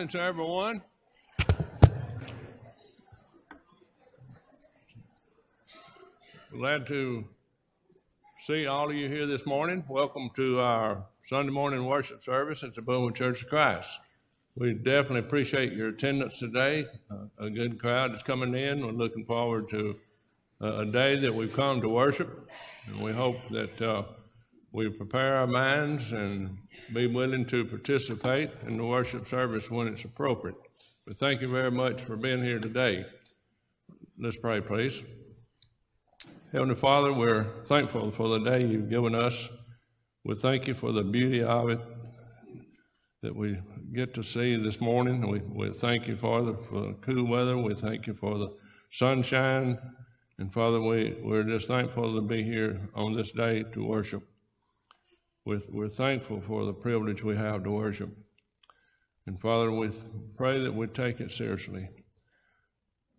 Morning to everyone. Glad to see all of you here this morning. Welcome to our Sunday morning worship service at the Boone Church of Christ. We definitely appreciate your attendance today. Uh, a good crowd is coming in. We're looking forward to uh, a day that we've come to worship, and we hope that uh, we prepare our minds and be willing to participate in the worship service when it's appropriate. But thank you very much for being here today. Let's pray, please. Heavenly Father, we're thankful for the day you've given us. We thank you for the beauty of it that we get to see this morning. We, we thank you, Father, for the cool weather. We thank you for the sunshine. And Father, we, we're just thankful to be here on this day to worship. We're, we're thankful for the privilege we have to worship. And Father, we pray that we take it seriously.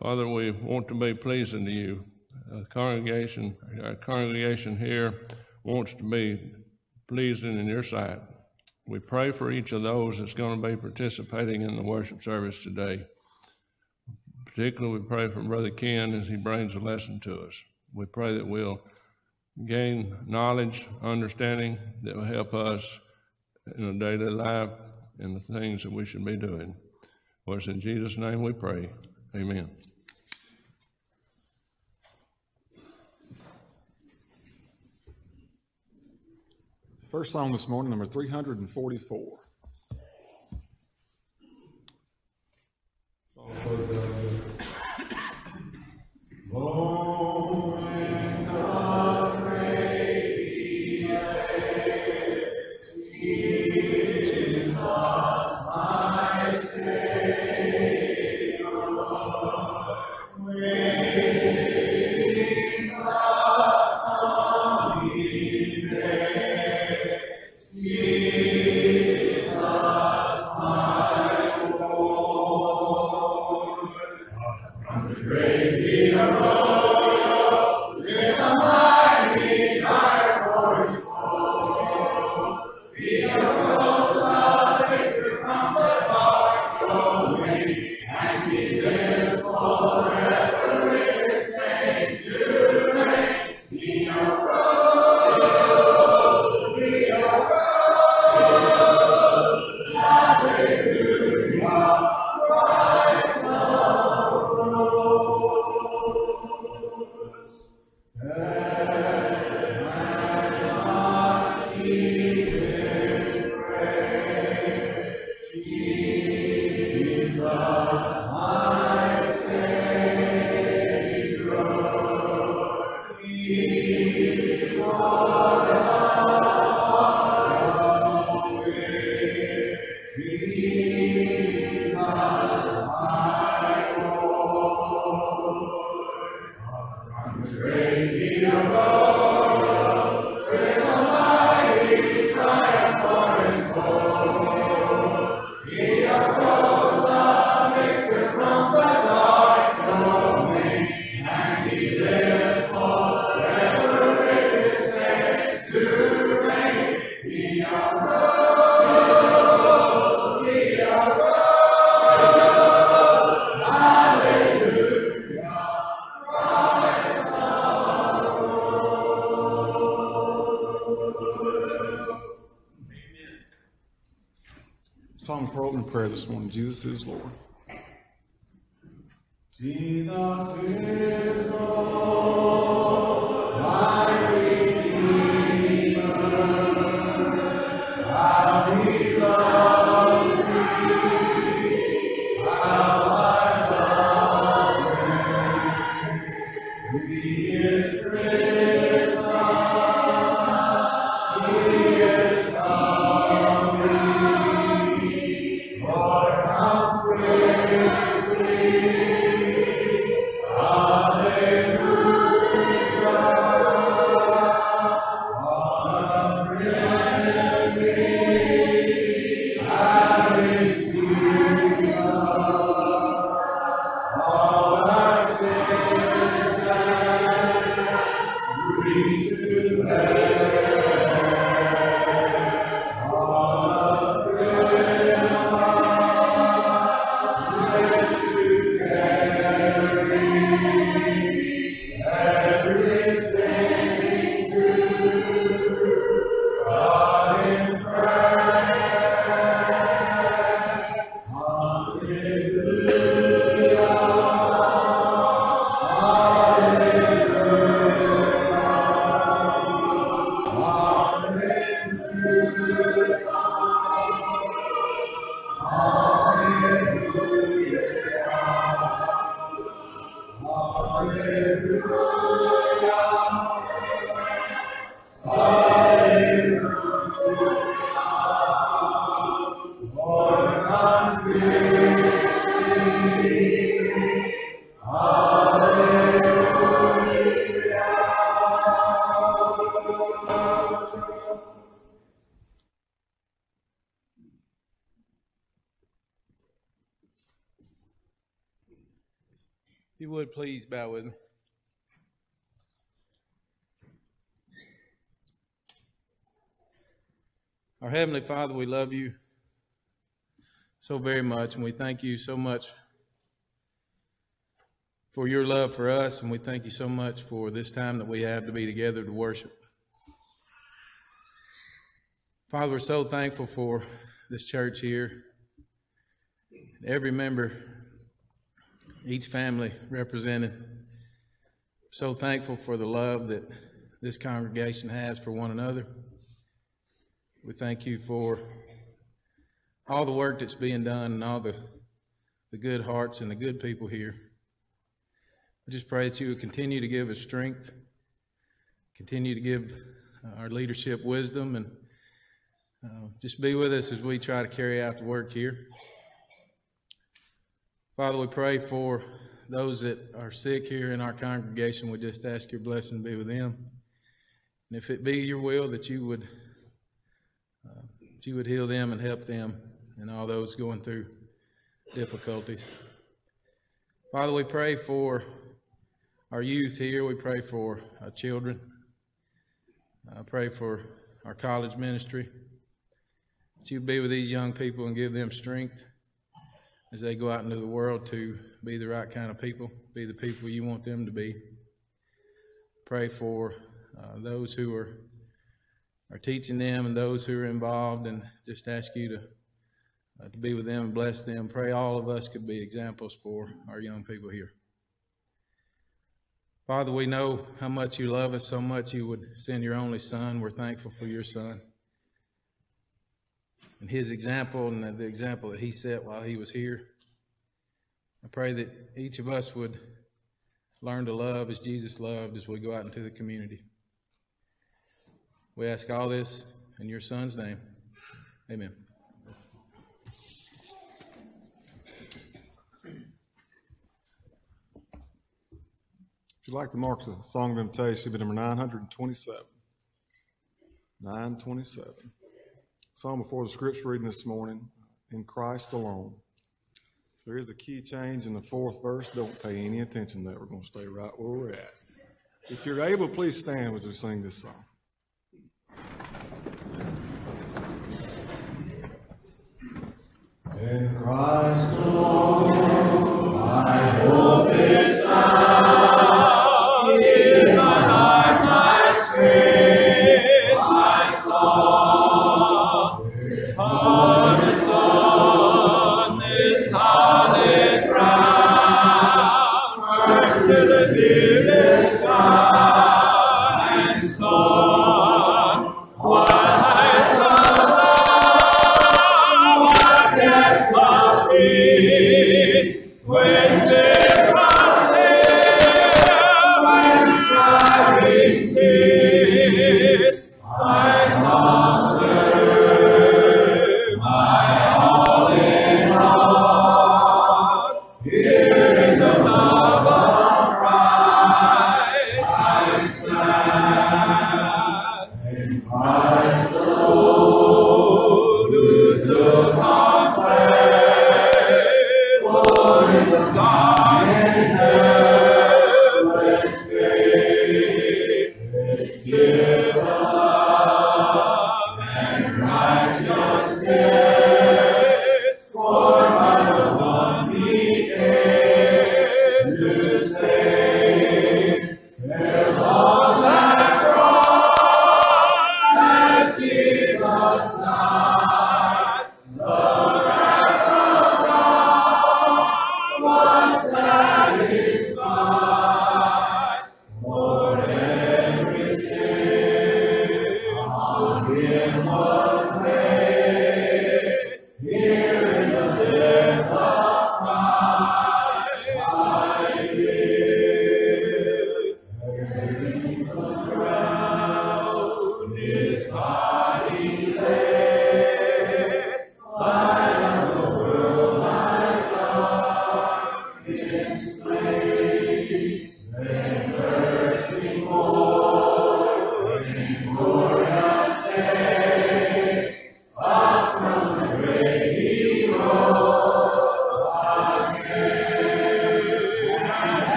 Father, we want to be pleasing to you. A congregation, our congregation here wants to be pleasing in your sight. We pray for each of those that's going to be participating in the worship service today. Particularly, we pray for Brother Ken as he brings a lesson to us. We pray that we'll gain knowledge, understanding that will help us in a daily life and the things that we should be doing. For it's in Jesus' name we pray. Amen. First song this morning, number 344. Song closes out this is Lord. Our Heavenly Father, we love you so very much, and we thank you so much for your love for us, and we thank you so much for this time that we have to be together to worship. Father, we're so thankful for this church here, every member each family represented. So thankful for the love that this congregation has for one another. We thank you for all the work that's being done and all the, the good hearts and the good people here. I just pray that you would continue to give us strength, continue to give our leadership wisdom, and uh, just be with us as we try to carry out the work here. Father, we pray for those that are sick here in our congregation. We just ask your blessing be with them. And if it be your will that you would uh, that you would heal them and help them and all those going through difficulties. Father, we pray for our youth here. We pray for our children. I pray for our college ministry. That you be with these young people and give them strength as they go out into the world to be the right kind of people, be the people you want them to be. Pray for uh, those who are are teaching them and those who are involved, and just ask you to uh, to be with them and bless them. Pray all of us could be examples for our young people here. Father, we know how much you love us, so much you would send your only Son. We're thankful for your Son and his example and the example that he set while he was here. I pray that each of us would learn to love as Jesus loved as we go out into the community. We ask all this in your son's name. Amen. If you'd like to mark the song of invitation, it'll be number 927. 927. Psalm before the scripture reading this morning, in Christ alone. There is a key change in the fourth verse. Don't pay any attention to that. We're going to stay right where we're at. If you're able, please stand as we sing this song. In Christ alone, my hope is found. Stand.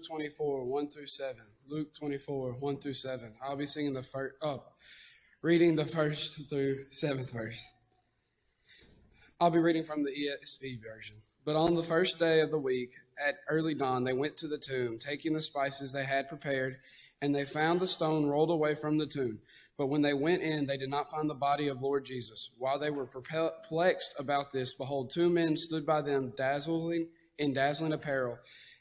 Luke 24, 1 through 7. Luke 24, 1 through 7. I'll be singing the first, oh, reading the first through seventh verse. I'll be reading from the ESV version. But on the first day of the week, at early dawn, they went to the tomb, taking the spices they had prepared, and they found the stone rolled away from the tomb. But when they went in, they did not find the body of Lord Jesus. While they were perplexed about this, behold, two men stood by them, dazzling in dazzling apparel.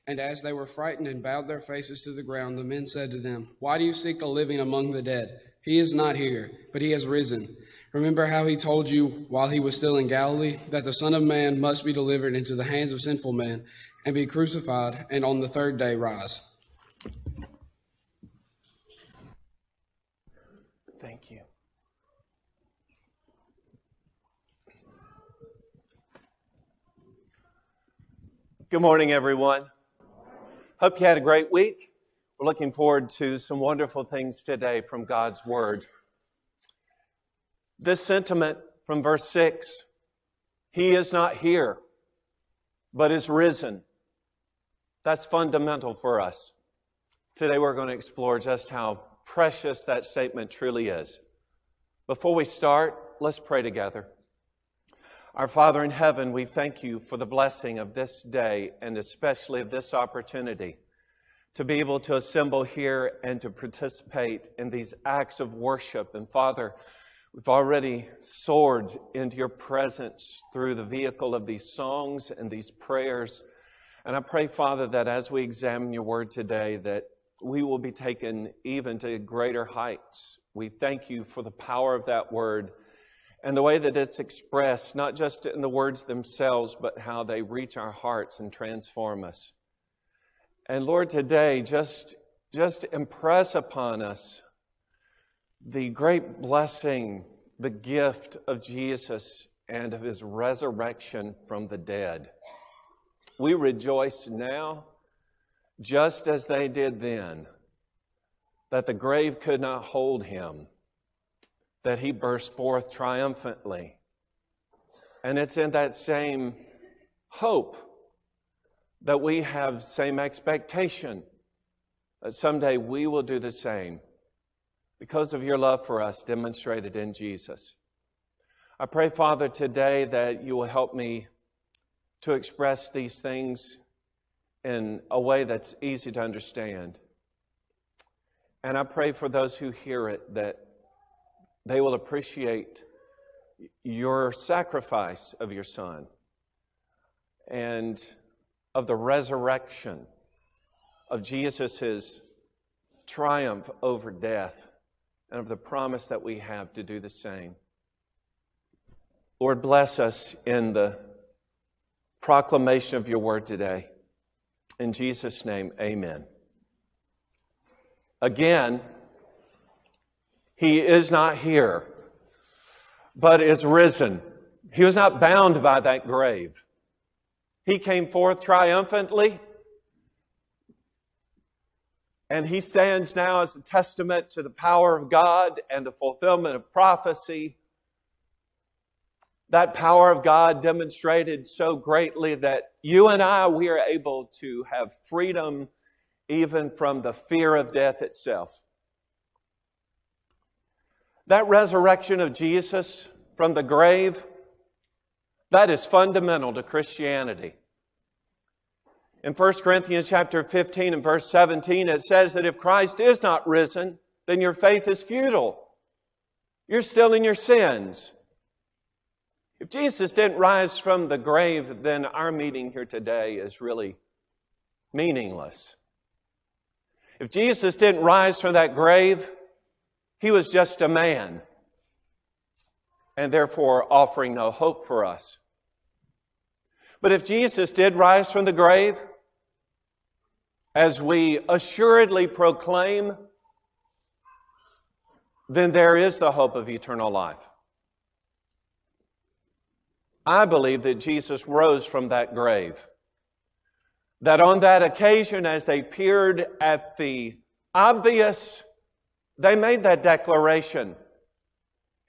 And as they were frightened and bowed their faces to the ground, the men said to them, Why do you seek the living among the dead? He is not here, but he has risen. Remember how he told you while he was still in Galilee that the Son of Man must be delivered into the hands of sinful men and be crucified, and on the third day rise. Thank you. Good morning, everyone. Hope you had a great week. We're looking forward to some wonderful things today from God's Word. This sentiment from verse 6 He is not here, but is risen. That's fundamental for us. Today, we're going to explore just how precious that statement truly is. Before we start, let's pray together. Our Father in heaven, we thank you for the blessing of this day and especially of this opportunity to be able to assemble here and to participate in these acts of worship. And Father, we've already soared into your presence through the vehicle of these songs and these prayers. And I pray, Father, that as we examine your word today, that we will be taken even to greater heights. We thank you for the power of that word and the way that it's expressed, not just in the words themselves, but how they reach our hearts and transform us. And Lord, today, just, just impress upon us the great blessing, the gift of Jesus and of his resurrection from the dead. We rejoice now, just as they did then, that the grave could not hold him that he burst forth triumphantly. And it's in that same hope that we have same expectation that someday we will do the same because of your love for us demonstrated in Jesus. I pray, Father, today that you will help me to express these things in a way that's easy to understand. And I pray for those who hear it that they will appreciate your sacrifice of your son and of the resurrection of Jesus' triumph over death and of the promise that we have to do the same. Lord, bless us in the proclamation of your word today. In Jesus' name, amen. Again, he is not here, but is risen. He was not bound by that grave. He came forth triumphantly, and he stands now as a testament to the power of God and the fulfillment of prophecy. That power of God demonstrated so greatly that you and I, we are able to have freedom even from the fear of death itself. That resurrection of Jesus from the grave, that is fundamental to Christianity. In 1 Corinthians chapter 15 and verse 17, it says that if Christ is not risen, then your faith is futile. You're still in your sins. If Jesus didn't rise from the grave, then our meeting here today is really meaningless. If Jesus didn't rise from that grave, he was just a man and therefore offering no hope for us. But if Jesus did rise from the grave, as we assuredly proclaim, then there is the hope of eternal life. I believe that Jesus rose from that grave. That on that occasion, as they peered at the obvious they made that declaration.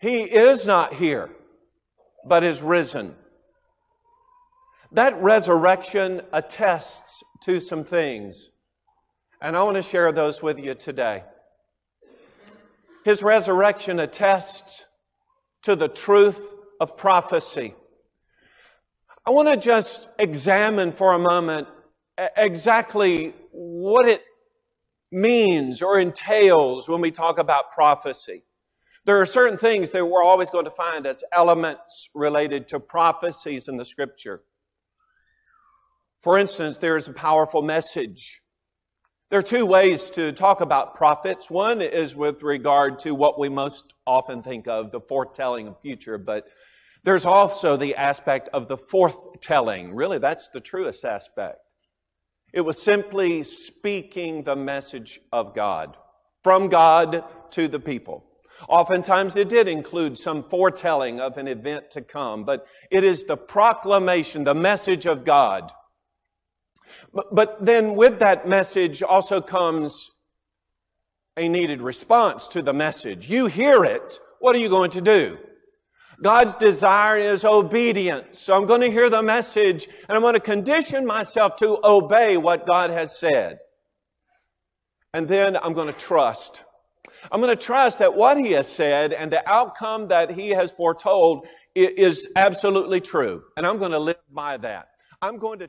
He is not here, but is risen. That resurrection attests to some things, and I want to share those with you today. His resurrection attests to the truth of prophecy. I want to just examine for a moment exactly what it means or entails when we talk about prophecy. There are certain things that we're always going to find as elements related to prophecies in the scripture. For instance, there is a powerful message. There are two ways to talk about prophets. One is with regard to what we most often think of, the foretelling of future, but there's also the aspect of the forthtelling. Really, that's the truest aspect. It was simply speaking the message of God from God to the people. Oftentimes it did include some foretelling of an event to come, but it is the proclamation, the message of God. But, but then with that message also comes a needed response to the message. You hear it. What are you going to do? God's desire is obedience. So I'm going to hear the message and I'm going to condition myself to obey what God has said. And then I'm going to trust. I'm going to trust that what He has said and the outcome that He has foretold is absolutely true. And I'm going to live by that. I'm going to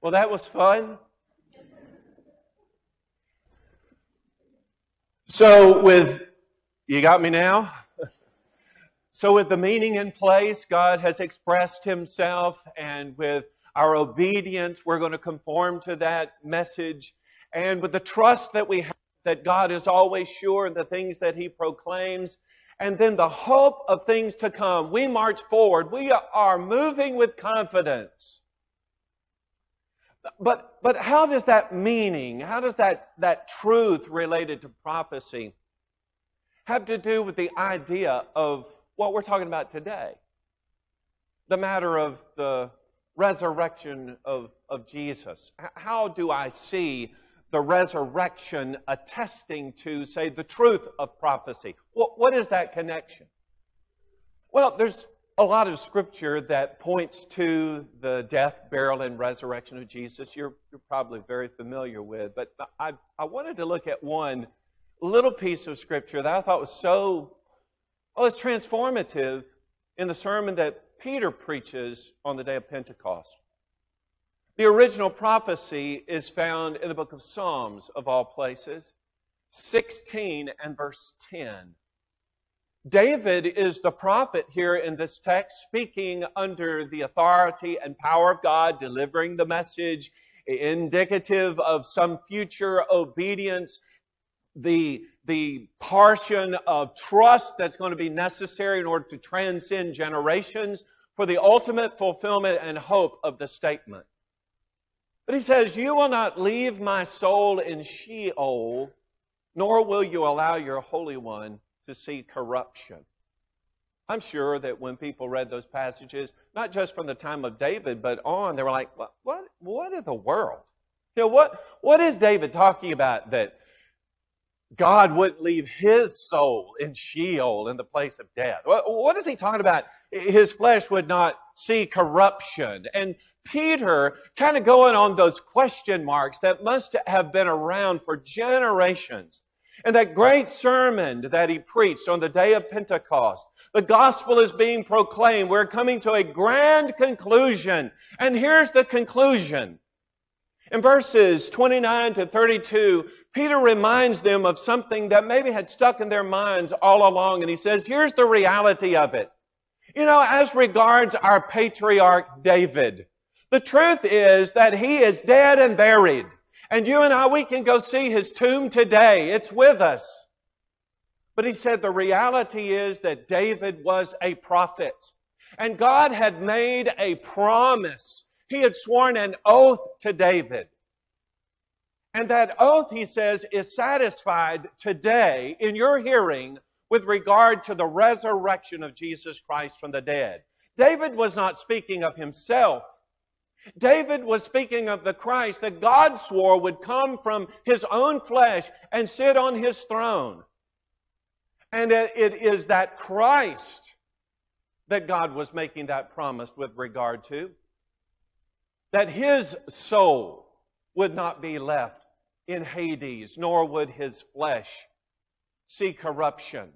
Well, that was fun. So, with, you got me now? So, with the meaning in place, God has expressed Himself, and with our obedience, we're going to conform to that message. And with the trust that we have that God is always sure in the things that He proclaims, and then the hope of things to come, we march forward. We are moving with confidence but, but how does that meaning, how does that, that truth related to prophecy have to do with the idea of what we're talking about today? The matter of the resurrection of, of Jesus. How do I see the resurrection attesting to, say, the truth of prophecy? What, what is that connection? Well, there's a lot of scripture that points to the death, burial, and resurrection of Jesus. You're, you're probably very familiar with, but I, I wanted to look at one little piece of scripture that I thought was so, well, it's transformative in the sermon that Peter preaches on the day of Pentecost. The original prophecy is found in the book of Psalms, of all places, 16 and verse 10. David is the prophet here in this text, speaking under the authority and power of God, delivering the message, indicative of some future obedience, the, the portion of trust that's going to be necessary in order to transcend generations for the ultimate fulfillment and hope of the statement. But he says, You will not leave my soul in Sheol, nor will you allow your Holy One to see corruption. I'm sure that when people read those passages, not just from the time of David, but on, they were like, what, what, what in the world? You know, what, what is David talking about that God wouldn't leave his soul in Sheol in the place of death? What, what is he talking about? His flesh would not see corruption. And Peter kind of going on those question marks that must have been around for generations and that great sermon that he preached on the day of Pentecost, the gospel is being proclaimed. We're coming to a grand conclusion. And here's the conclusion. In verses 29 to 32, Peter reminds them of something that maybe had stuck in their minds all along. And he says, here's the reality of it. You know, as regards our patriarch David, the truth is that he is dead and buried. And you and I, we can go see his tomb today. It's with us. But he said the reality is that David was a prophet. And God had made a promise. He had sworn an oath to David. And that oath, he says, is satisfied today in your hearing with regard to the resurrection of Jesus Christ from the dead. David was not speaking of himself. David was speaking of the Christ that God swore would come from his own flesh and sit on his throne. And it is that Christ that God was making that promise with regard to. That his soul would not be left in Hades, nor would his flesh see corruption.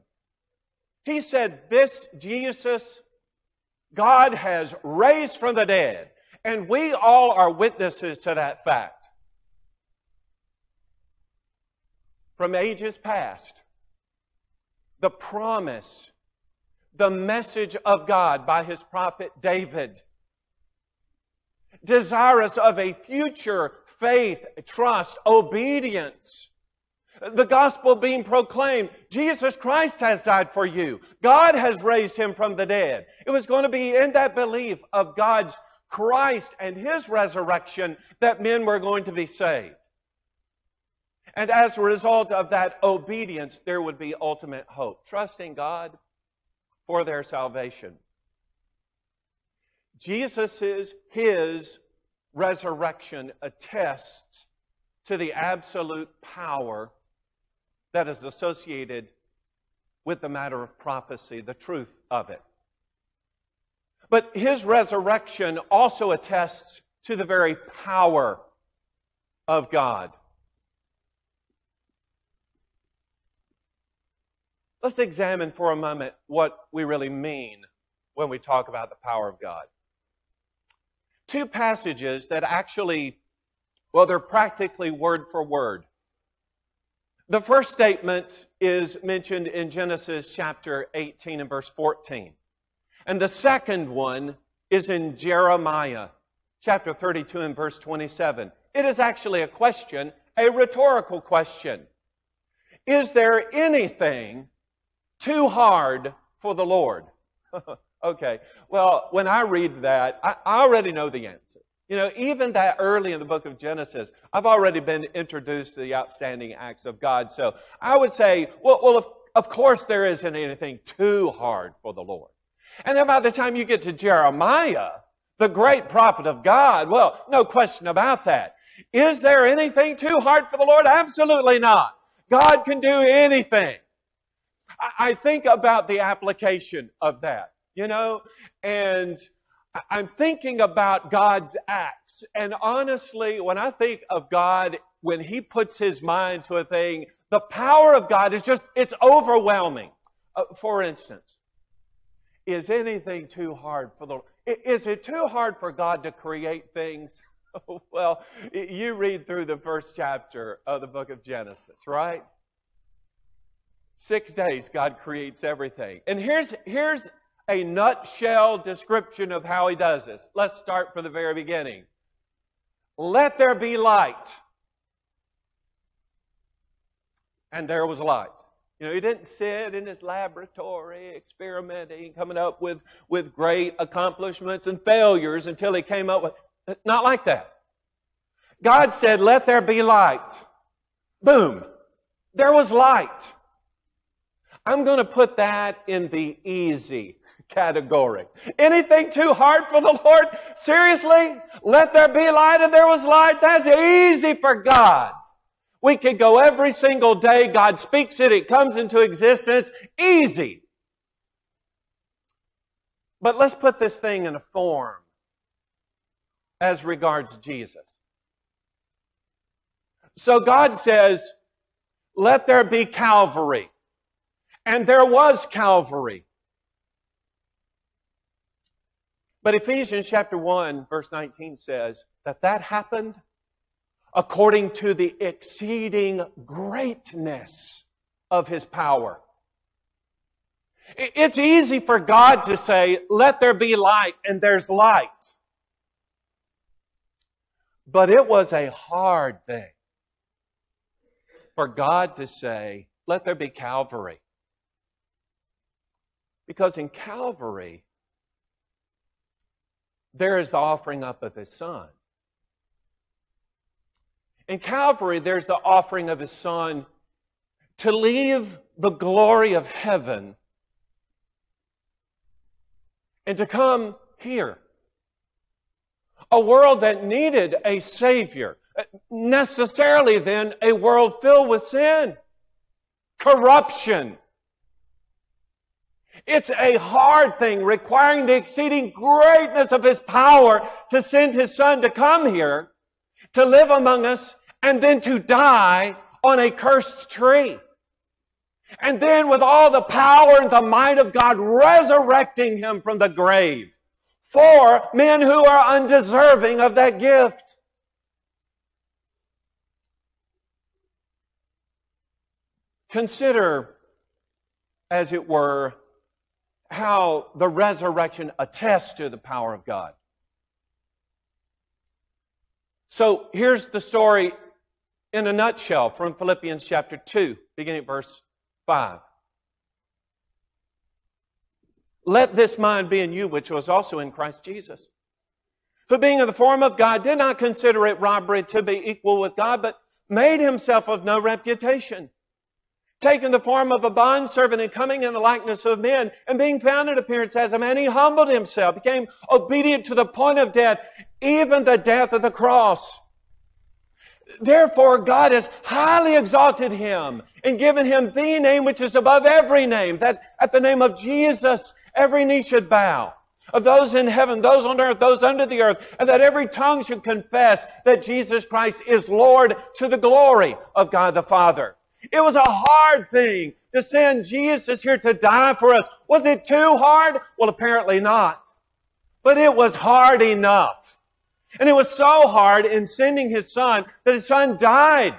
He said, This Jesus, God has raised from the dead. And we all are witnesses to that fact. From ages past, the promise, the message of God by his prophet David, desirous of a future faith, trust, obedience. The gospel being proclaimed, Jesus Christ has died for you. God has raised him from the dead. It was going to be in that belief of God's Christ and his resurrection that men were going to be saved. And as a result of that obedience, there would be ultimate hope, trusting God for their salvation. Jesus' his resurrection attests to the absolute power that is associated with the matter of prophecy, the truth of it. But his resurrection also attests to the very power of God. Let's examine for a moment what we really mean when we talk about the power of God. Two passages that actually, well, they're practically word for word. The first statement is mentioned in Genesis chapter 18 and verse 14. And the second one is in Jeremiah chapter 32 and verse 27. It is actually a question, a rhetorical question. Is there anything too hard for the Lord? okay. Well, when I read that, I, already know the answer. You know, even that early in the book of Genesis, I've already been introduced to the outstanding acts of God. So I would say, well, well of, of course there isn't anything too hard for the Lord. And then by the time you get to Jeremiah, the great prophet of God, well, no question about that. Is there anything too hard for the Lord? Absolutely not. God can do anything. I think about the application of that, you know, and I'm thinking about God's acts. And honestly, when I think of God, when He puts His mind to a thing, the power of God is just, it's overwhelming. Uh, for instance, is anything too hard for the Is it too hard for God to create things? well, you read through the first chapter of the book of Genesis, right? Six days God creates everything. And here's, here's a nutshell description of how he does this. Let's start from the very beginning. Let there be light. And there was light. You know, he didn't sit in his laboratory experimenting, coming up with, with great accomplishments and failures until he came up with, not like that. God said, let there be light. Boom. There was light. I'm going to put that in the easy category. Anything too hard for the Lord? Seriously? Let there be light and there was light. That's easy for God. We could go every single day. God speaks it. It comes into existence. Easy. But let's put this thing in a form as regards Jesus. So God says, let there be Calvary. And there was Calvary. But Ephesians chapter 1 verse 19 says that that happened according to the exceeding greatness of his power. It's easy for God to say, let there be light, and there's light. But it was a hard thing for God to say, Let there be Calvary. Because in Calvary, there is the offering up of his son. In Calvary, there's the offering of his son to leave the glory of heaven and to come here. A world that needed a Savior, necessarily then a world filled with sin, corruption. It's a hard thing requiring the exceeding greatness of His power to send His Son to come here, to live among us, and then to die on a cursed tree. And then with all the power and the might of God resurrecting Him from the grave for men who are undeserving of that gift. Consider, as it were, how the resurrection attests to the power of God. So here's the story in a nutshell from Philippians chapter 2, beginning at verse 5. Let this mind be in you, which was also in Christ Jesus, who being in the form of God did not consider it robbery to be equal with God, but made himself of no reputation, taking the form of a bondservant and coming in the likeness of men, and being found in appearance as a man, he humbled himself, became obedient to the point of death, even the death of the cross. Therefore, God has highly exalted him and given him the name which is above every name, that at the name of Jesus, every knee should bow of those in heaven, those on earth, those under the earth, and that every tongue should confess that Jesus Christ is Lord to the glory of God the Father. It was a hard thing to send Jesus here to die for us. Was it too hard? Well, apparently not. But it was hard enough. And it was so hard in sending his son that his son died.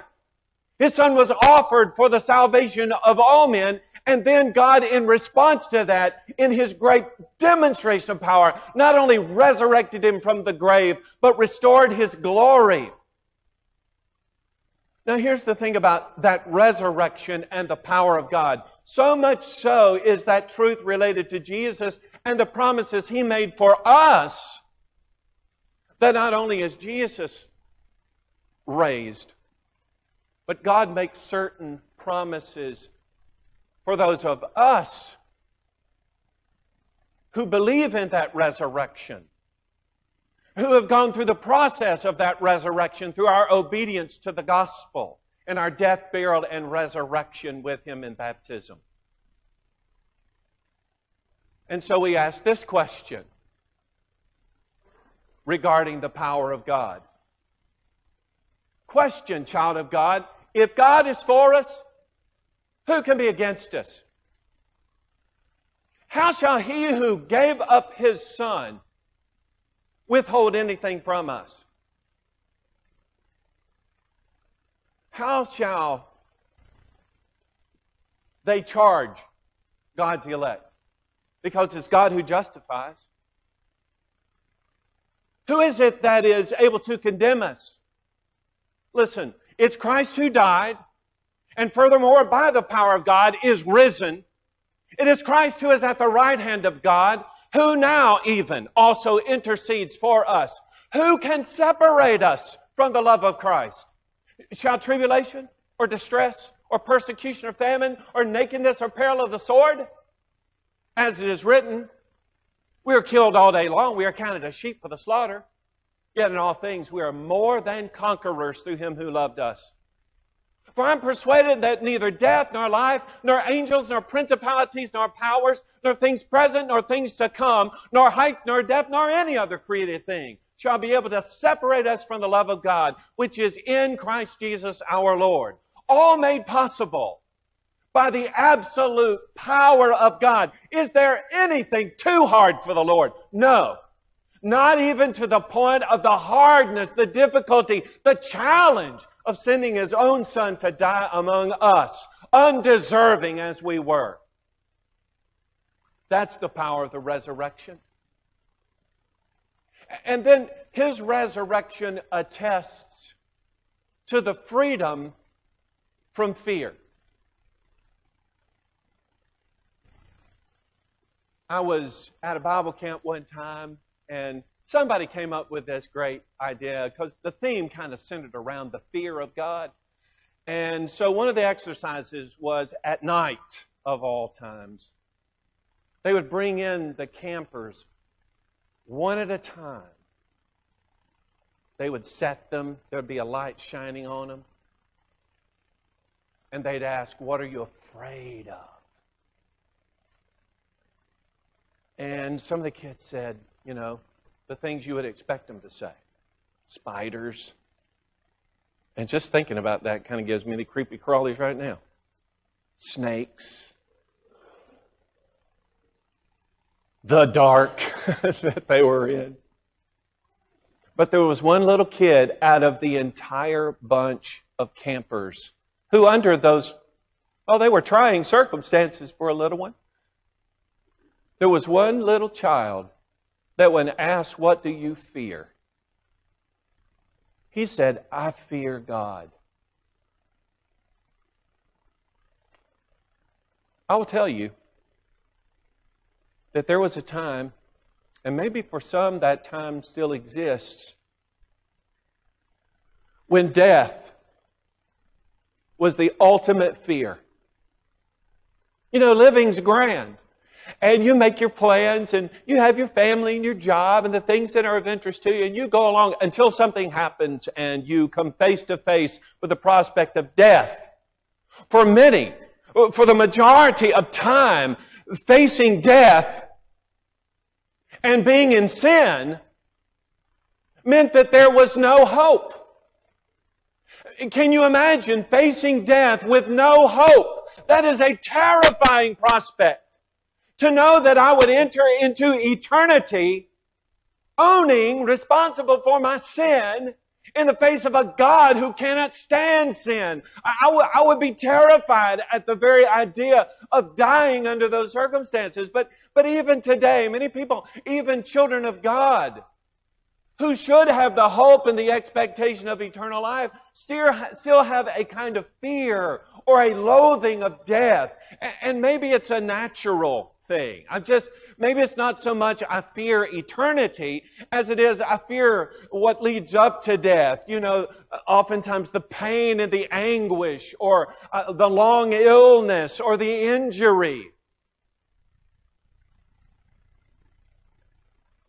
His son was offered for the salvation of all men, and then God, in response to that, in his great demonstration of power, not only resurrected him from the grave, but restored his glory. Now, here's the thing about that resurrection and the power of God. So much so is that truth related to Jesus and the promises he made for us that not only is Jesus raised, but God makes certain promises for those of us who believe in that resurrection, who have gone through the process of that resurrection through our obedience to the gospel and our death, burial, and resurrection with Him in baptism. And so we ask this question regarding the power of God. Question, child of God, if God is for us, who can be against us? How shall he who gave up his son withhold anything from us? How shall they charge God's elect? Because it's God who justifies. Who is it that is able to condemn us? Listen, it's Christ who died and furthermore, by the power of God, is risen. It is Christ who is at the right hand of God, who now even also intercedes for us. Who can separate us from the love of Christ? Shall tribulation or distress or persecution or famine or nakedness or peril of the sword? As it is written, we are killed all day long. We are counted as sheep for the slaughter. Yet in all things we are more than conquerors through him who loved us. For I'm persuaded that neither death, nor life, nor angels, nor principalities, nor powers, nor things present, nor things to come, nor height, nor depth, nor any other created thing shall be able to separate us from the love of God, which is in Christ Jesus our Lord. All made possible by the absolute power of God. Is there anything too hard for the Lord? No. Not even to the point of the hardness, the difficulty, the challenge of sending his own son to die among us, undeserving as we were. That's the power of the resurrection. And then his resurrection attests to the freedom from fear. I was at a Bible camp one time, and somebody came up with this great idea because the theme kind of centered around the fear of God. And so one of the exercises was at night of all times. They would bring in the campers one at a time. They would set them, there would be a light shining on them. And they'd ask, What are you afraid of? And some of the kids said, You know, the things you would expect them to say spiders. And just thinking about that kind of gives me the creepy crawlies right now. Snakes. The dark that they were in. But there was one little kid out of the entire bunch of campers who, under those, oh, they were trying circumstances for a little one. There was one little child that, when asked, What do you fear? He said, I fear God. I will tell you that there was a time, and maybe for some that time still exists, when death was the ultimate fear. You know, living's grand and you make your plans and you have your family and your job and the things that are of interest to you and you go along until something happens and you come face to face with the prospect of death. For many, for the majority of time, facing death and being in sin meant that there was no hope. Can you imagine facing death with no hope? That is a terrifying prospect to know that I would enter into eternity owning, responsible for my sin in the face of a God who cannot stand sin. I would be terrified at the very idea of dying under those circumstances. But, but even today, many people, even children of God, who should have the hope and the expectation of eternal life, still, still have a kind of fear or a loathing of death. And maybe it's a natural thing. I'm just, maybe it's not so much I fear eternity as it is I fear what leads up to death. You know, oftentimes the pain and the anguish or uh, the long illness or the injury.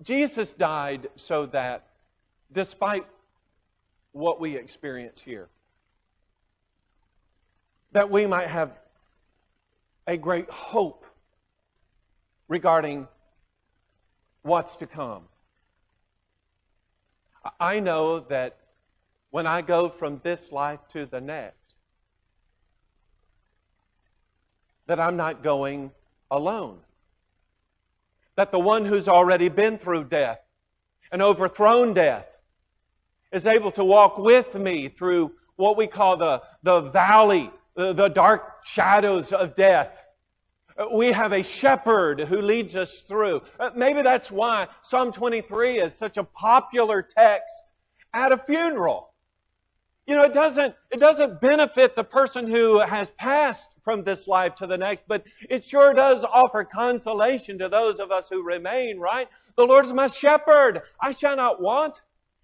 Jesus died so that despite what we experience here, that we might have a great hope regarding what's to come. I know that when I go from this life to the next, that I'm not going alone. That the one who's already been through death and overthrown death is able to walk with me through what we call the, the valley, the, the dark shadows of death we have a shepherd who leads us through. Uh, maybe that's why Psalm 23 is such a popular text at a funeral. You know, it doesn't, it doesn't benefit the person who has passed from this life to the next, but it sure does offer consolation to those of us who remain, right? The Lord is my shepherd. I shall not want.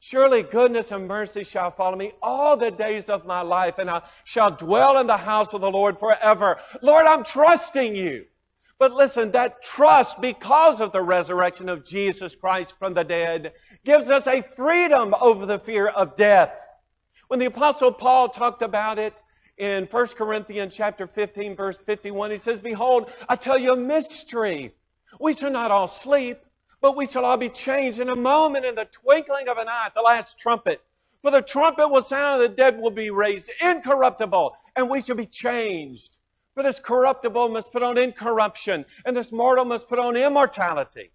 Surely goodness and mercy shall follow me all the days of my life, and I shall dwell in the house of the Lord forever. Lord, I'm trusting you. But listen, that trust, because of the resurrection of Jesus Christ from the dead, gives us a freedom over the fear of death. When the apostle Paul talked about it in 1 Corinthians chapter 15, verse 51, he says, Behold, I tell you a mystery. We shall not all sleep but we shall all be changed in a moment, in the twinkling of an eye, at the last trumpet. For the trumpet will sound, and the dead will be raised incorruptible, and we shall be changed. For this corruptible must put on incorruption, and this mortal must put on immortality.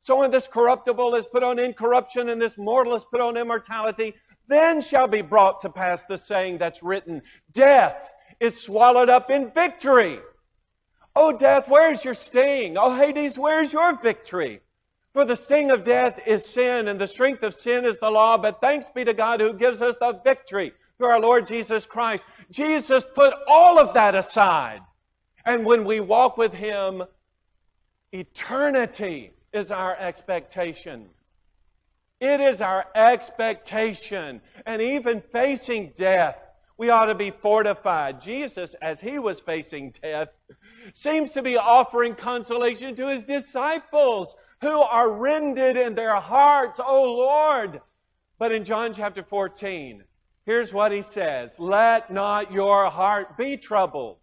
So when this corruptible is put on incorruption, and this mortal is put on immortality, then shall be brought to pass the saying that's written Death is swallowed up in victory. Oh, death, where's your sting? Oh, Hades, where's your victory? For the sting of death is sin, and the strength of sin is the law. But thanks be to God who gives us the victory through our Lord Jesus Christ. Jesus put all of that aside. And when we walk with Him, eternity is our expectation. It is our expectation. And even facing death, we ought to be fortified. Jesus, as he was facing death, seems to be offering consolation to his disciples who are rended in their hearts, O Lord. But in John chapter 14, here's what he says Let not your heart be troubled.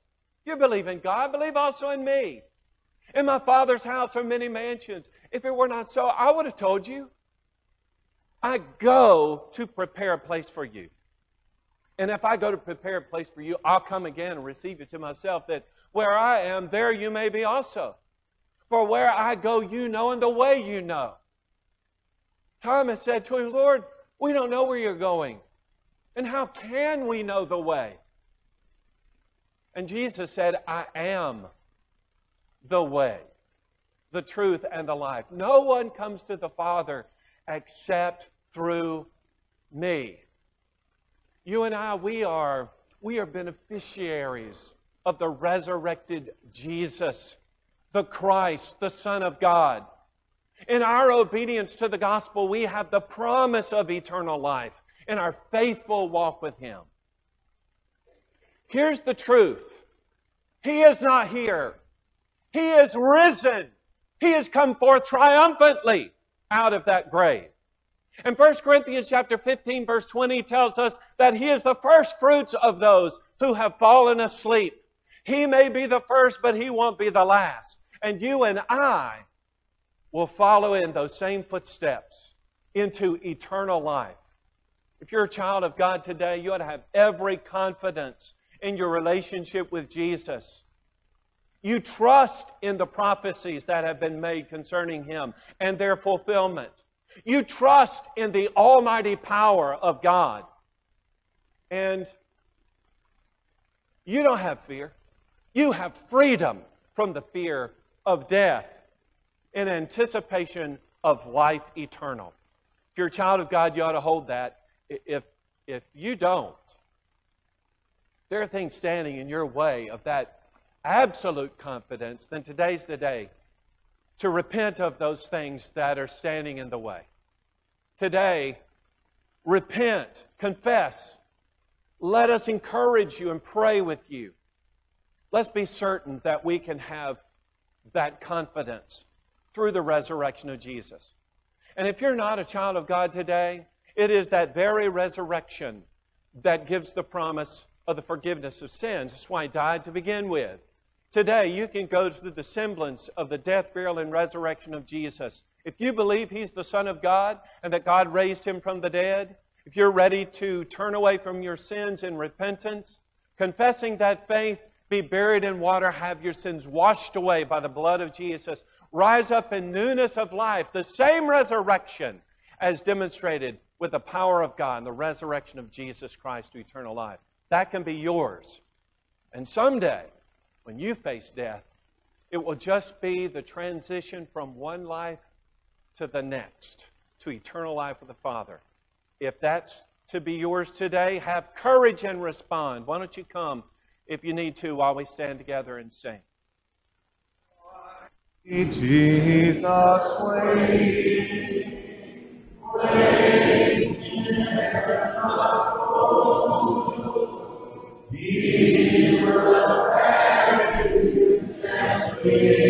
You believe in God, believe also in me. In my Father's house are many mansions. If it were not so, I would have told you. I go to prepare a place for you. And if I go to prepare a place for you, I'll come again and receive you to myself, that where I am, there you may be also. For where I go, you know, and the way you know. Thomas said to him, Lord, we don't know where you're going. And how can we know the way? And Jesus said, I am the way, the truth, and the life. No one comes to the Father except through me. You and I, we are, we are beneficiaries of the resurrected Jesus, the Christ, the Son of God. In our obedience to the gospel, we have the promise of eternal life in our faithful walk with Him. Here's the truth He is not here, He is risen. He has come forth triumphantly out of that grave. And 1 Corinthians chapter 15 verse 20 tells us that he is the first fruits of those who have fallen asleep. He may be the first, but he won't be the last. And you and I will follow in those same footsteps into eternal life. If you're a child of God today, you ought to have every confidence in your relationship with Jesus. You trust in the prophecies that have been made concerning him and their fulfillment. You trust in the almighty power of God. And you don't have fear. You have freedom from the fear of death in anticipation of life eternal. If you're a child of God, you ought to hold that. If, if you don't, there are things standing in your way of that absolute confidence, then today's the day to repent of those things that are standing in the way. Today, repent, confess. Let us encourage you and pray with you. Let's be certain that we can have that confidence through the resurrection of Jesus. And if you're not a child of God today, it is that very resurrection that gives the promise of the forgiveness of sins. That's why he died to begin with. Today, you can go through the semblance of the death, burial, and resurrection of Jesus. If you believe He's the Son of God and that God raised Him from the dead, if you're ready to turn away from your sins in repentance, confessing that faith, be buried in water, have your sins washed away by the blood of Jesus, rise up in newness of life, the same resurrection as demonstrated with the power of God and the resurrection of Jesus Christ to eternal life. That can be yours. And someday, when you face death, it will just be the transition from one life to the next, to eternal life with the Father. If that's to be yours today, have courage and respond. Why don't you come if you need to while we stand together and sing? Jesus, wait, wait, He will refuge and be.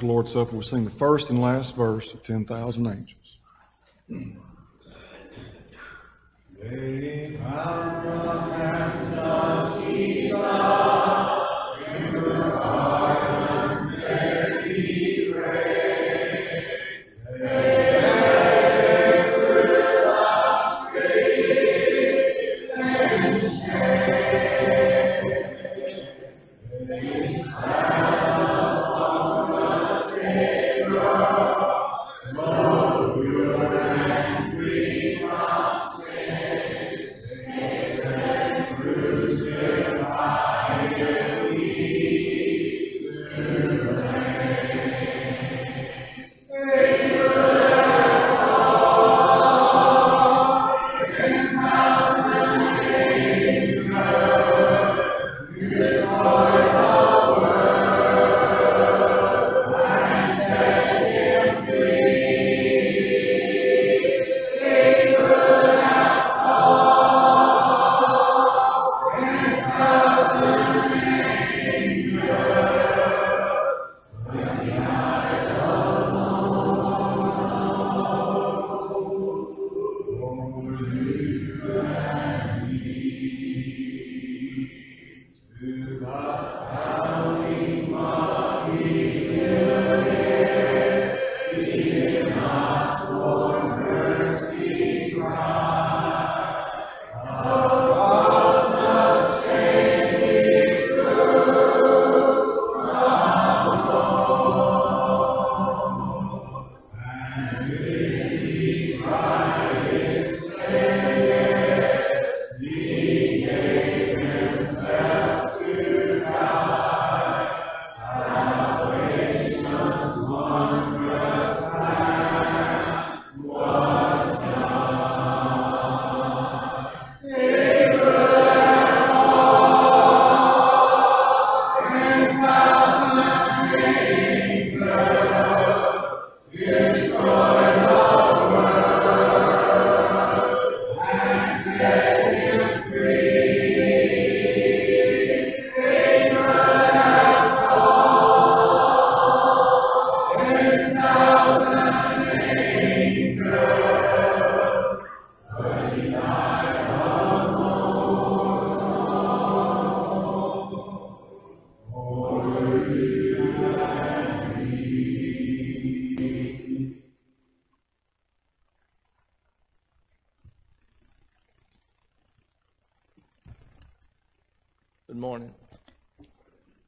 The Lord's Supper. We'll sing the first and last verse of 10,000 Angels.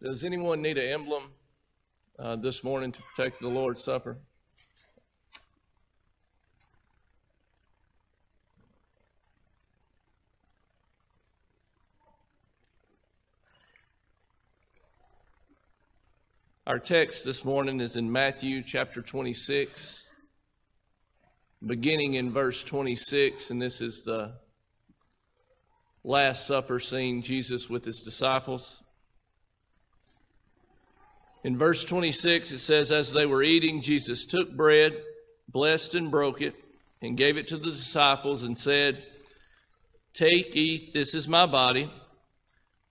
Does anyone need an emblem uh, this morning to protect the Lord's Supper? Our text this morning is in Matthew chapter 26, beginning in verse 26, and this is the Last Supper scene, Jesus with his disciples. In verse 26, it says, As they were eating, Jesus took bread, blessed and broke it, and gave it to the disciples, and said, Take, eat, this is my body.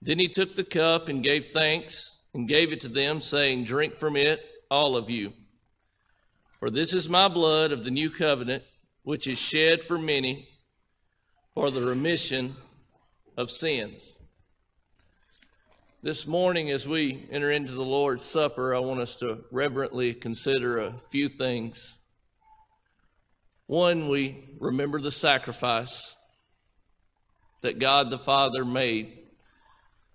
Then he took the cup and gave thanks, and gave it to them, saying, Drink from it, all of you. For this is my blood of the new covenant, which is shed for many for the remission of sins. This morning, as we enter into the Lord's Supper, I want us to reverently consider a few things. One, we remember the sacrifice that God the Father made,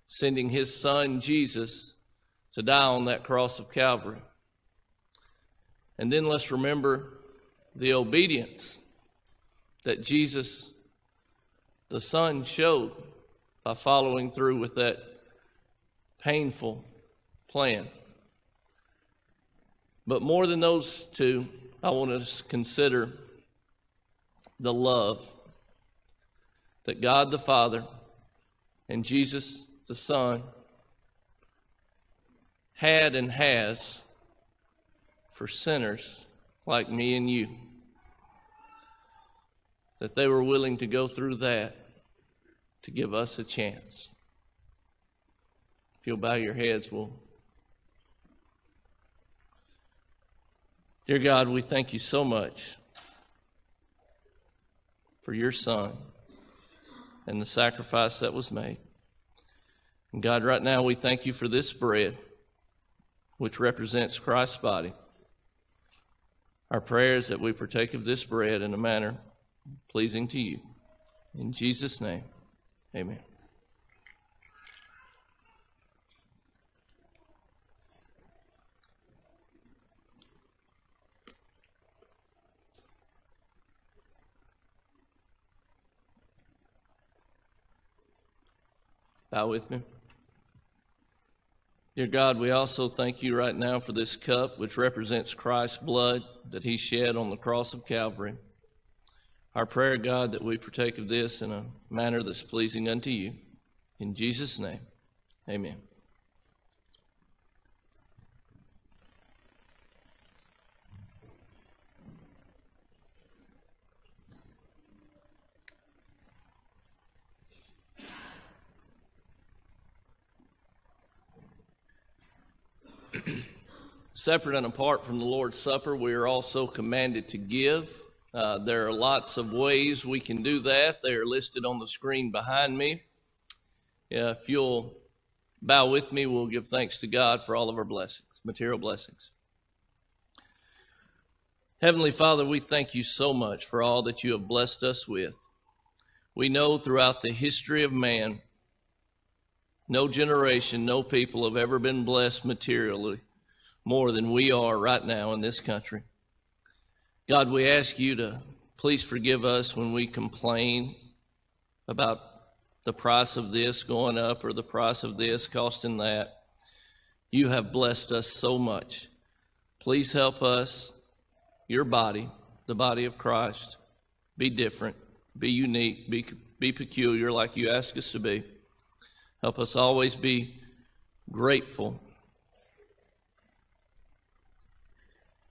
sending his Son Jesus to die on that cross of Calvary. And then let's remember the obedience that Jesus the Son showed by following through with that painful plan. But more than those two, I want us to consider the love that God the Father and Jesus the Son had and has for sinners like me and you. That they were willing to go through that to give us a chance. You'll bow your heads, we'll. Dear God, we thank you so much for your Son and the sacrifice that was made. And God, right now we thank you for this bread, which represents Christ's body. Our prayer is that we partake of this bread in a manner pleasing to you. In Jesus' name, amen. Bow with me. Dear God, we also thank you right now for this cup, which represents Christ's blood that he shed on the cross of Calvary. Our prayer, God, that we partake of this in a manner that's pleasing unto you. In Jesus' name, amen. Separate and apart from the Lord's Supper, we are also commanded to give. Uh, there are lots of ways we can do that. They are listed on the screen behind me. Yeah, if you'll bow with me, we'll give thanks to God for all of our blessings, material blessings. Heavenly Father, we thank you so much for all that you have blessed us with. We know throughout the history of man, no generation, no people have ever been blessed materially more than we are right now in this country. God, we ask you to please forgive us when we complain about the price of this going up or the price of this costing that. You have blessed us so much. Please help us, your body, the body of Christ, be different, be unique, be, be peculiar like you ask us to be. Help us always be grateful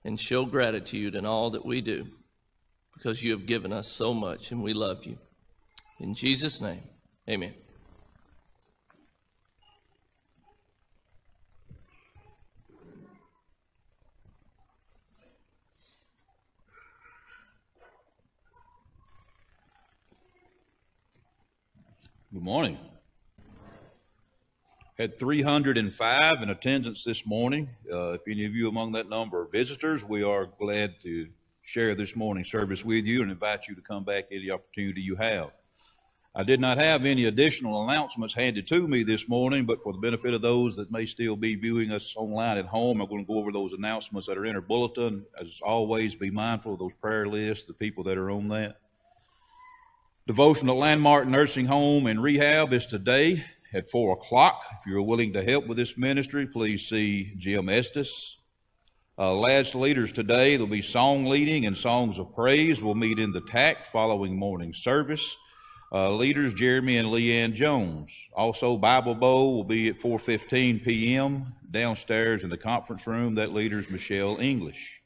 and show gratitude in all that we do because you have given us so much and we love you. In Jesus' name, amen. Good morning. Had 305 in attendance this morning. Uh, if any of you among that number are visitors, we are glad to share this morning's service with you and invite you to come back any opportunity you have. I did not have any additional announcements handed to me this morning, but for the benefit of those that may still be viewing us online at home, I'm going to go over those announcements that are in our bulletin. As always, be mindful of those prayer lists, the people that are on that. Devotion at Landmark Nursing Home and Rehab is today at 4 o'clock. If you're willing to help with this ministry, please see Jim Estes. Uh, lads leaders today, there'll be song leading and songs of praise. We'll meet in the TAC following morning service. Uh, leaders Jeremy and Leanne Jones. Also, Bible Bowl will be at 4:15 p.m. downstairs in the conference room. That leader's Michelle English.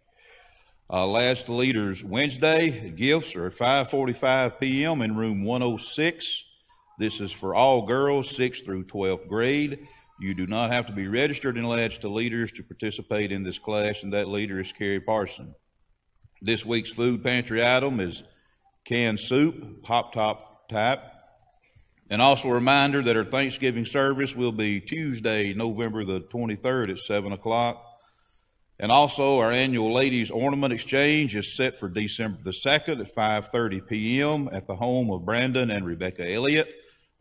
Uh, Lads leaders Wednesday gifts are at 5:45 p.m. in room 106. This is for all girls, 6th through 12th grade. You do not have to be registered in Lads to Leaders to participate in this class, and that leader is Carrie Parson. This week's food pantry item is canned soup, Pop Top type. And also a reminder that our Thanksgiving service will be Tuesday, November the 23rd at 7 o'clock. And also our annual ladies ornament exchange is set for December the 2nd at 5:30 p.m. at the home of Brandon and Rebecca Elliott.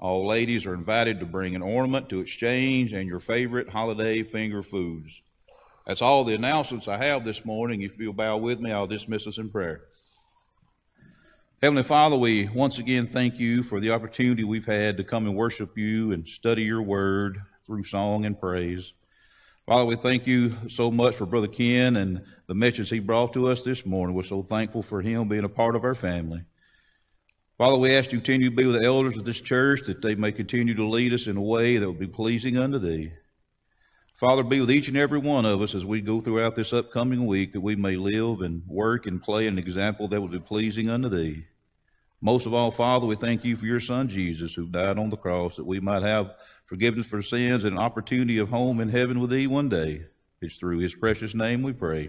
All ladies are invited to bring an ornament to exchange and your favorite holiday finger foods. That's all the announcements I have this morning. If you'll bow with me, I'll dismiss us in prayer. Heavenly Father, we once again thank you for the opportunity we've had to come and worship you and study your word through song and praise. Father, we thank you so much for Brother Ken and the message he brought to us this morning. We're so thankful for him being a part of our family. Father, we ask you to continue to be with the elders of this church that they may continue to lead us in a way that will be pleasing unto thee. Father, be with each and every one of us as we go throughout this upcoming week that we may live and work and play an example that will be pleasing unto thee. Most of all, Father, we thank you for your Son Jesus, who died on the cross that we might have forgiveness for sins and an opportunity of home in heaven with thee one day. It's through his precious name we pray.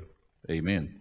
Amen.